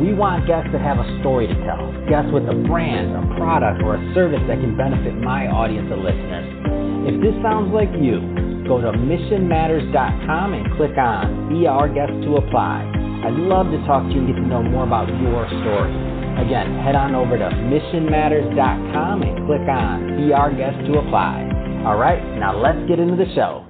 We want guests that have a story to tell, guests with a brand, a product, or a service that can benefit my audience of listeners. If this sounds like you, go to missionmatters.com and click on Be Our Guest to apply. I'd love to talk to you and get to know more about your story. Again, head on over to missionmatters.com and click on Be Our Guest to apply. All right, now let's get into the show.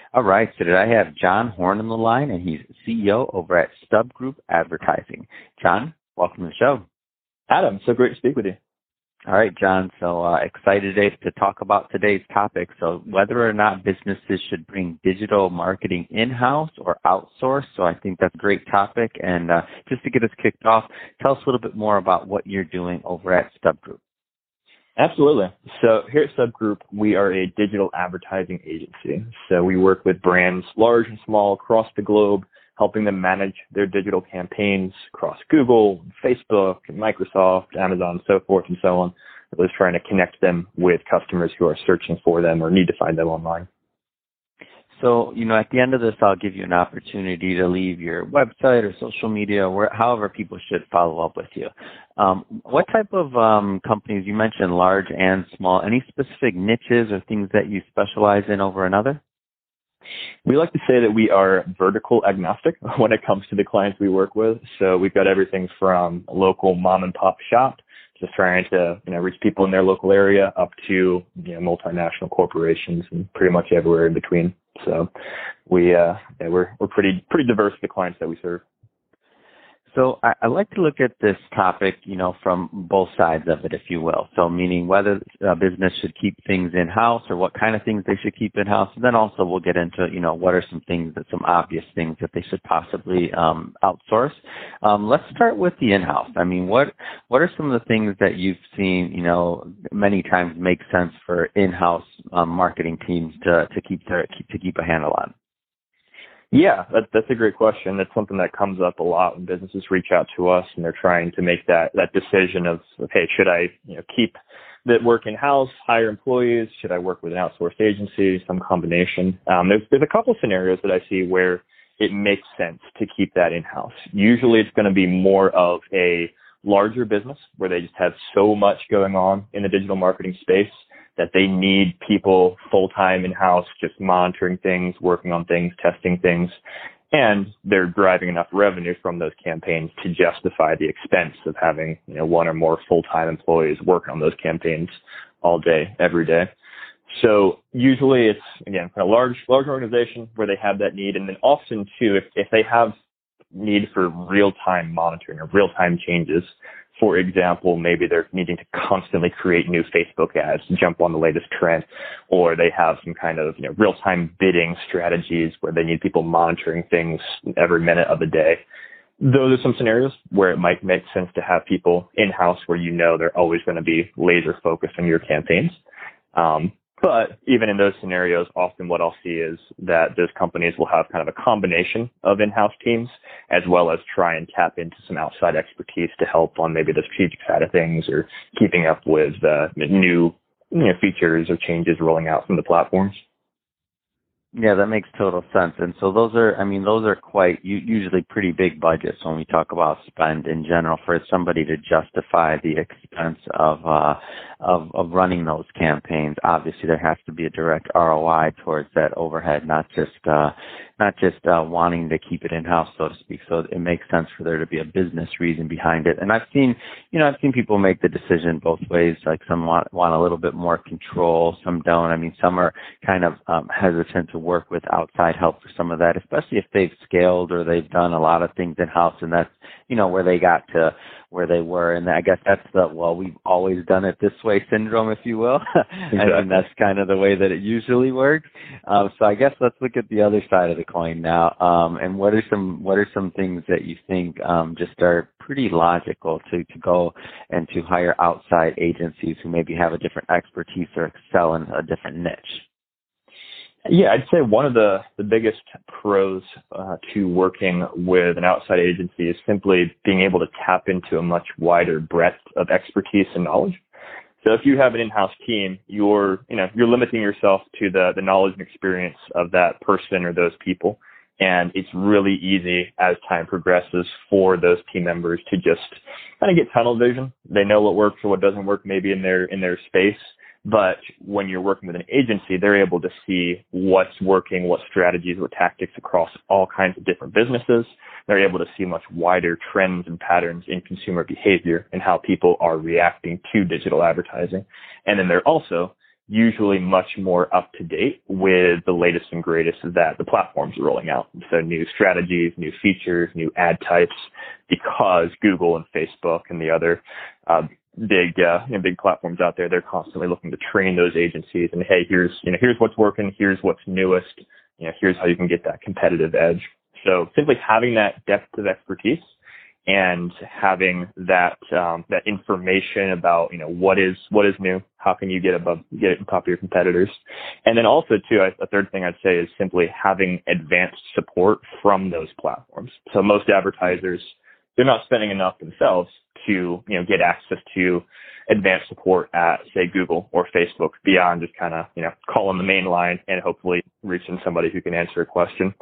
All right. So today I have John Horn on the line, and he's CEO over at Stub Group Advertising. John, welcome to the show. Adam, so great to speak with you. All right, John. So uh, excited today to talk about today's topic. So whether or not businesses should bring digital marketing in-house or outsource. So I think that's a great topic. And uh, just to get us kicked off, tell us a little bit more about what you're doing over at Stub Group. Absolutely. So here at Stub Group, we are a digital advertising agency. So we work with brands large and small across the globe, helping them manage their digital campaigns across Google, Facebook, Microsoft, Amazon, so forth and so on. We're just trying to connect them with customers who are searching for them or need to find them online. So, you know, at the end of this, I'll give you an opportunity to leave your website or social media, where however people should follow up with you. Um, what type of um, companies you mentioned, large and small? Any specific niches or things that you specialize in over another? We like to say that we are vertical agnostic when it comes to the clients we work with. So we've got everything from local mom and pop shop just trying to you know reach people in their local area up to you know multinational corporations and pretty much everywhere in between. So we uh, yeah, we're we're pretty pretty diverse the clients that we serve. So I, I like to look at this topic, you know, from both sides of it, if you will. So meaning whether a business should keep things in house or what kind of things they should keep in house. And then also we'll get into, you know, what are some things that some obvious things that they should possibly um, outsource. Um, let's start with the in house. I mean, what what are some of the things that you've seen, you know, many times make sense for in house um, marketing teams to to keep their to keep a handle on? Yeah, that, that's a great question. That's something that comes up a lot when businesses reach out to us and they're trying to make that that decision of, of hey, should I you know keep that work in house, hire employees? Should I work with an outsourced agency? Some combination. Um, there's there's a couple scenarios that I see where it makes sense to keep that in house. Usually, it's going to be more of a larger business where they just have so much going on in the digital marketing space that they need people full time in house, just monitoring things, working on things, testing things. And they're driving enough revenue from those campaigns to justify the expense of having, you know, one or more full-time employees working on those campaigns all day, every day. So usually it's again a large large organization where they have that need, and then often too, if if they have need for real time monitoring or real time changes, for example, maybe they're needing to constantly create new Facebook ads to jump on the latest trend, or they have some kind of you know, real-time bidding strategies where they need people monitoring things every minute of the day. Those are some scenarios where it might make sense to have people in-house where you know they're always going to be laser focused on your campaigns. Um, but even in those scenarios, often what I'll see is that those companies will have kind of a combination of in-house teams as well as try and tap into some outside expertise to help on maybe the strategic side of things or keeping up with uh, new you know, features or changes rolling out from the platforms. Yeah, that makes total sense. And so those are, I mean, those are quite usually pretty big budgets when we talk about spend in general for somebody to justify the expense of uh, of of running those campaigns. Obviously, there has to be a direct ROI towards that overhead, not just uh, not just uh, wanting to keep it in house, so to speak. So it makes sense for there to be a business reason behind it. And I've seen, you know, I've seen people make the decision both ways. Like some want want a little bit more control, some don't. I mean, some are kind of um, hesitant to work with outside help for some of that, especially if they've scaled or they've done a lot of things in house, and that's you know where they got to where they were. And I guess that's the, well, we've always done it this way syndrome, if you will. Exactly. Mean, that's kind of the way that it usually works. Um, so I guess let's look at the other side of the coin now. Um, and what are some, what are some things that you think, um, just are pretty logical to, to go and to hire outside agencies who maybe have a different expertise or excel in a different niche? Yeah, I'd say one of the, the biggest pros uh, to working with an outside agency is simply being able to tap into a much wider breadth of expertise and knowledge. So if you have an in-house team, you're, you know, you're limiting yourself to the, the knowledge and experience of that person or those people. And it's really easy as time progresses for those team members to just kind of get tunnel vision. They know what works or what doesn't work maybe in their, in their space but when you're working with an agency, they're able to see what's working, what strategies, what tactics across all kinds of different businesses. They're able to see much wider trends and patterns in consumer behavior and how people are reacting to digital advertising. And then they're also usually much more up to date with the latest and greatest that the platforms are rolling out. So new strategies, new features, new ad types, because Google and Facebook and the other uh, big uh, you know, big platforms out there, they're constantly looking to train those agencies and hey, here's you know here's what's working, here's what's newest, you know here's how you can get that competitive edge. So simply having that depth of expertise and having that um, that information about you know what is what is new, how can you get above get on top of your competitors, and then also too a third thing I'd say is simply having advanced support from those platforms. So most advertisers they're not spending enough themselves to you know get access to advanced support at say Google or Facebook beyond just kind of you know calling the main line and hopefully reaching somebody who can answer a question.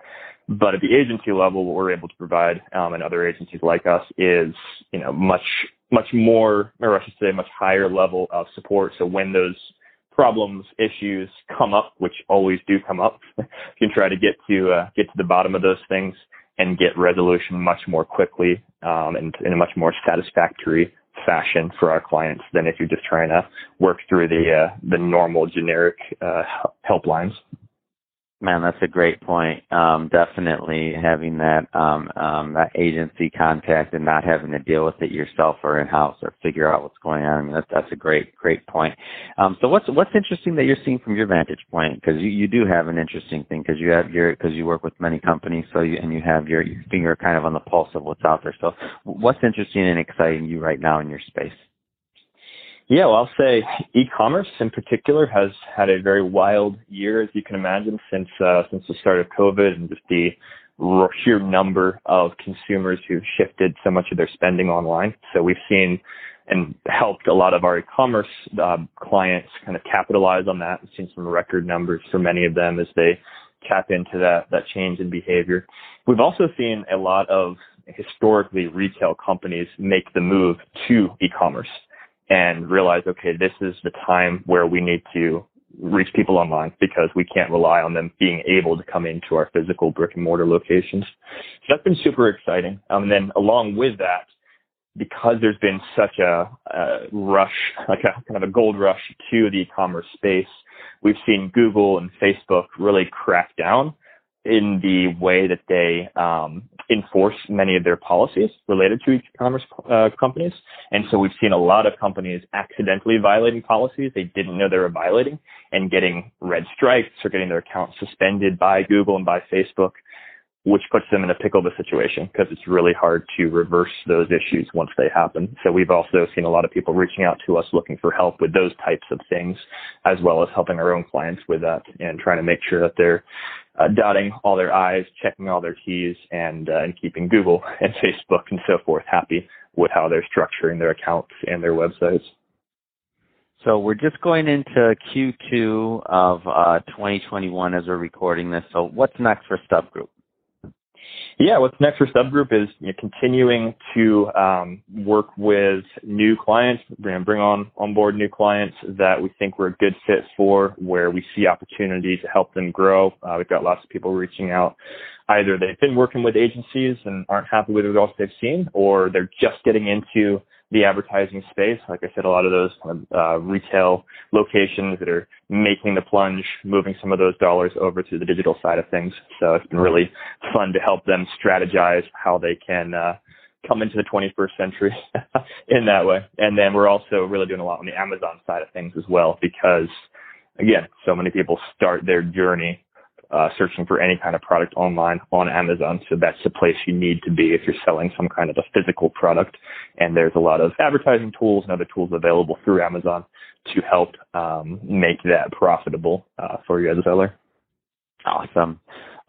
But at the agency level, what we're able to provide um, and other agencies like us is you know much much more, or I should say, much higher level of support. So when those problems, issues come up, which always do come up, you can try to get to uh, get to the bottom of those things and get resolution much more quickly um, and in a much more satisfactory fashion for our clients than if you're just trying to work through the uh, the normal generic uh, helplines. Man, that's a great point. Um, definitely having that um, um, that agency contact and not having to deal with it yourself or in house or figure out what's going on. I mean, that's that's a great great point. Um, so what's what's interesting that you're seeing from your vantage point because you, you do have an interesting thing because you have your because you work with many companies so you, and you have your, your finger kind of on the pulse of what's out there. So what's interesting and exciting you right now in your space? Yeah, well, I'll say e-commerce in particular has had a very wild year, as you can imagine, since uh, since the start of COVID and just the sheer number of consumers who have shifted so much of their spending online. So we've seen and helped a lot of our e-commerce uh, clients kind of capitalize on that. We've seen some record numbers for many of them as they tap into that that change in behavior. We've also seen a lot of historically retail companies make the move to e-commerce and realize, okay, this is the time where we need to reach people online because we can't rely on them being able to come into our physical brick and mortar locations. So that's been super exciting. Um, and then along with that, because there's been such a, a rush, like a kind of a gold rush to the e-commerce space, we've seen Google and Facebook really crack down in the way that they um, enforce many of their policies related to e-commerce uh, companies. And so we've seen a lot of companies accidentally violating policies they didn't know they were violating and getting red stripes or getting their accounts suspended by Google and by Facebook, which puts them in a pickle of a situation because it's really hard to reverse those issues once they happen. So we've also seen a lot of people reaching out to us looking for help with those types of things, as well as helping our own clients with that and trying to make sure that they're uh, dotting all their I's, checking all their T's, and uh, and keeping Google and Facebook and so forth happy with how they're structuring their accounts and their websites. So we're just going into Q2 of uh, 2021 as we're recording this. So what's next for Stub Group? Yeah, what's next for Stubgroup is you know, continuing to um, work with new clients, bring, bring on on board new clients that we think we're a good fit for, where we see opportunity to help them grow. Uh, we've got lots of people reaching out. Either they've been working with agencies and aren't happy with the results they've seen, or they're just getting into the advertising space. Like I said, a lot of those kind of, uh, retail locations that are making the plunge, moving some of those dollars over to the digital side of things. So it's been really fun to help them strategize how they can uh, come into the 21st century in that way. And then we're also really doing a lot on the Amazon side of things as well, because again, so many people start their journey uh, searching for any kind of product online on Amazon. So that's the place you need to be if you're selling some kind of a physical product. And there's a lot of advertising tools and other tools available through Amazon to help um, make that profitable uh, for you as a seller. Awesome.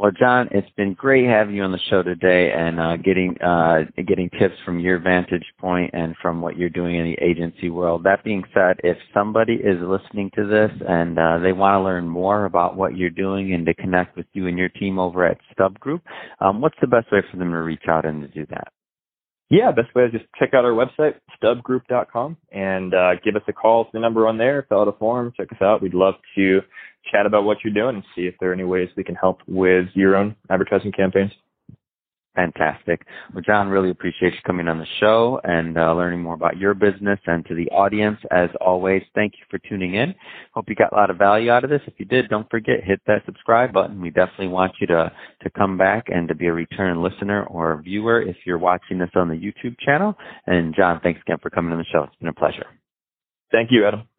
Well, John, it's been great having you on the show today and uh, getting uh, getting tips from your vantage point and from what you're doing in the agency world. That being said, if somebody is listening to this and uh, they want to learn more about what you're doing and to connect with you and your team over at Stub Group, um, what's the best way for them to reach out and to do that? Yeah, best way is just check out our website, stubgroup.com, and uh, give us a call. It's the number on there. Fill out a form. Check us out. We'd love to chat about what you're doing and see if there are any ways we can help with your own advertising campaigns. Fantastic. Well, John, really appreciate you coming on the show and uh, learning more about your business. And to the audience, as always, thank you for tuning in. Hope you got a lot of value out of this. If you did, don't forget hit that subscribe button. We definitely want you to to come back and to be a return listener or viewer if you're watching this on the YouTube channel. And John, thanks again for coming on the show. It's been a pleasure. Thank you, Adam.